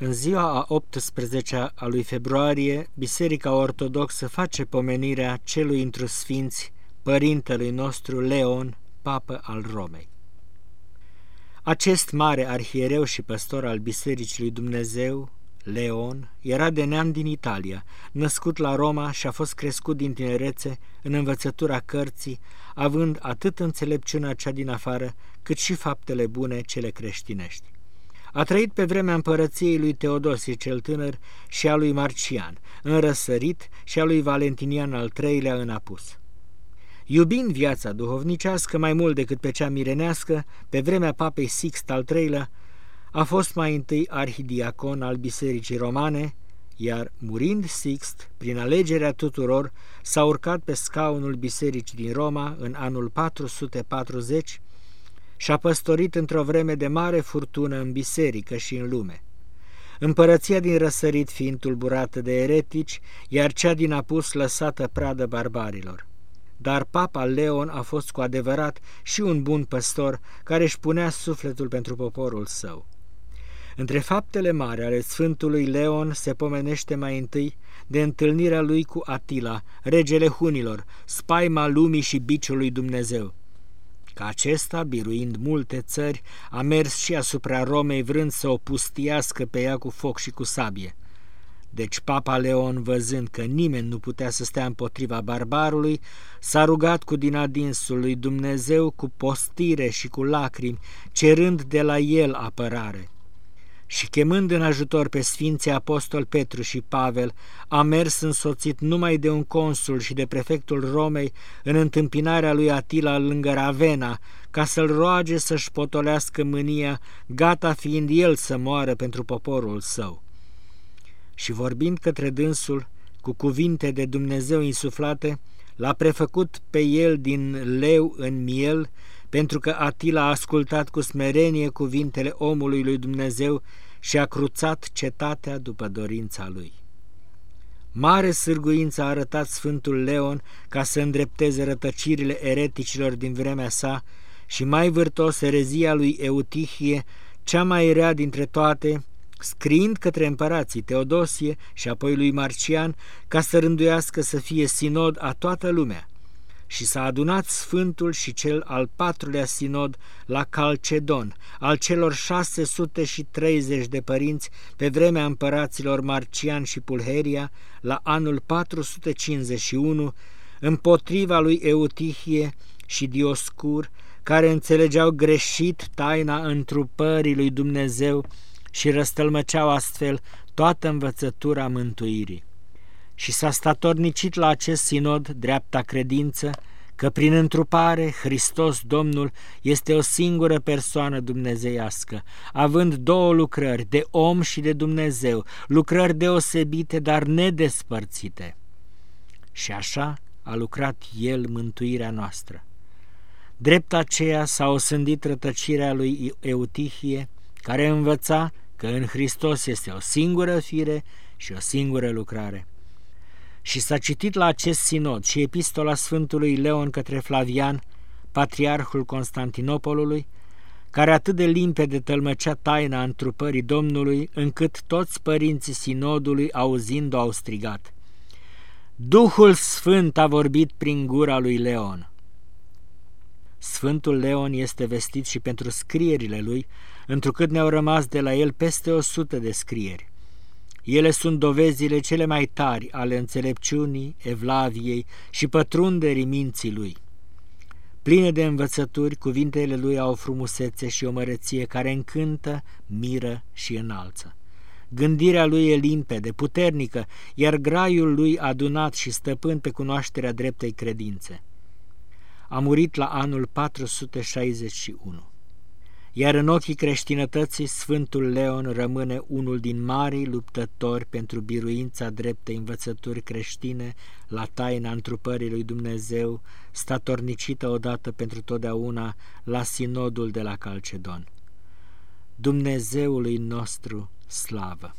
În ziua a 18 a lui februarie, Biserica Ortodoxă face pomenirea celui într sfinți, părintelui nostru Leon, papă al Romei. Acest mare arhiereu și păstor al Bisericii lui Dumnezeu, Leon, era de neam din Italia, născut la Roma și a fost crescut din tinerețe în învățătura cărții, având atât înțelepciunea cea din afară, cât și faptele bune cele creștinești. A trăit pe vremea împărăției lui Teodosie cel tânăr și a lui Marcian, în răsărit și a lui Valentinian al III-lea în apus. Iubind viața duhovnicească mai mult decât pe cea mirenească, pe vremea papei Sixt al III-lea, a fost mai întâi arhidiacon al Bisericii Romane, iar murind Sixt, prin alegerea tuturor, s-a urcat pe scaunul Bisericii din Roma în anul 440 și a păstorit într-o vreme de mare furtună în biserică și în lume. Împărăția din răsărit fiind tulburată de eretici, iar cea din apus lăsată pradă barbarilor. Dar papa Leon a fost cu adevărat și un bun păstor care își punea sufletul pentru poporul său. Între faptele mari ale Sfântului Leon se pomenește mai întâi de întâlnirea lui cu Atila, regele Hunilor, spaima lumii și biciului Dumnezeu că acesta, biruind multe țări, a mers și asupra Romei vrând să o pustiască pe ea cu foc și cu sabie. Deci Papa Leon, văzând că nimeni nu putea să stea împotriva barbarului, s-a rugat cu din adinsul lui Dumnezeu cu postire și cu lacrimi, cerând de la el apărare și chemând în ajutor pe Sfinții Apostol Petru și Pavel, a mers însoțit numai de un consul și de prefectul Romei în întâmpinarea lui Atila lângă Ravena, ca să-l roage să-și potolească mânia, gata fiind el să moară pentru poporul său. Și vorbind către dânsul, cu cuvinte de Dumnezeu insuflate, l-a prefăcut pe el din leu în miel, pentru că Atila a ascultat cu smerenie cuvintele omului lui Dumnezeu și a cruțat cetatea după dorința lui. Mare sârguință a arătat Sfântul Leon ca să îndrepteze rătăcirile ereticilor din vremea sa și mai vârtos erezia lui Eutihie, cea mai rea dintre toate, scriind către împărații Teodosie și apoi lui Marcian ca să rânduiască să fie sinod a toată lumea, și s-a adunat Sfântul și cel al patrulea sinod la Calcedon, al celor 630 de părinți pe vremea împăraților Marcian și Pulheria, la anul 451, împotriva lui Eutihie și Dioscur, care înțelegeau greșit taina întrupării lui Dumnezeu și răstălmăceau astfel toată învățătura mântuirii și s-a statornicit la acest sinod dreapta credință că prin întrupare Hristos Domnul este o singură persoană dumnezeiască, având două lucrări, de om și de Dumnezeu, lucrări deosebite, dar nedespărțite. Și așa a lucrat El mântuirea noastră. Drept aceea s-a osândit rătăcirea lui Eutihie, care învăța că în Hristos este o singură fire și o singură lucrare. Și s-a citit la acest sinod și epistola Sfântului Leon către Flavian, patriarhul Constantinopolului, care atât de limpede tălmăcea taina întrupării Domnului, încât toți părinții sinodului, auzind-o, au strigat. Duhul Sfânt a vorbit prin gura lui Leon. Sfântul Leon este vestit și pentru scrierile lui, întrucât ne-au rămas de la el peste o sută de scrieri. Ele sunt dovezile cele mai tari ale înțelepciunii, evlaviei și pătrunderii minții lui. Pline de învățături, cuvintele lui au frumusețe și o măreție care încântă, miră și înalță. Gândirea lui e limpede, puternică, iar graiul lui adunat și stăpân pe cunoașterea dreptei credințe. A murit la anul 461 iar în ochii creștinătății Sfântul Leon rămâne unul din marii luptători pentru biruința dreptei învățături creștine la taina întrupării lui Dumnezeu, statornicită odată pentru totdeauna la sinodul de la Calcedon. Dumnezeului nostru slavă!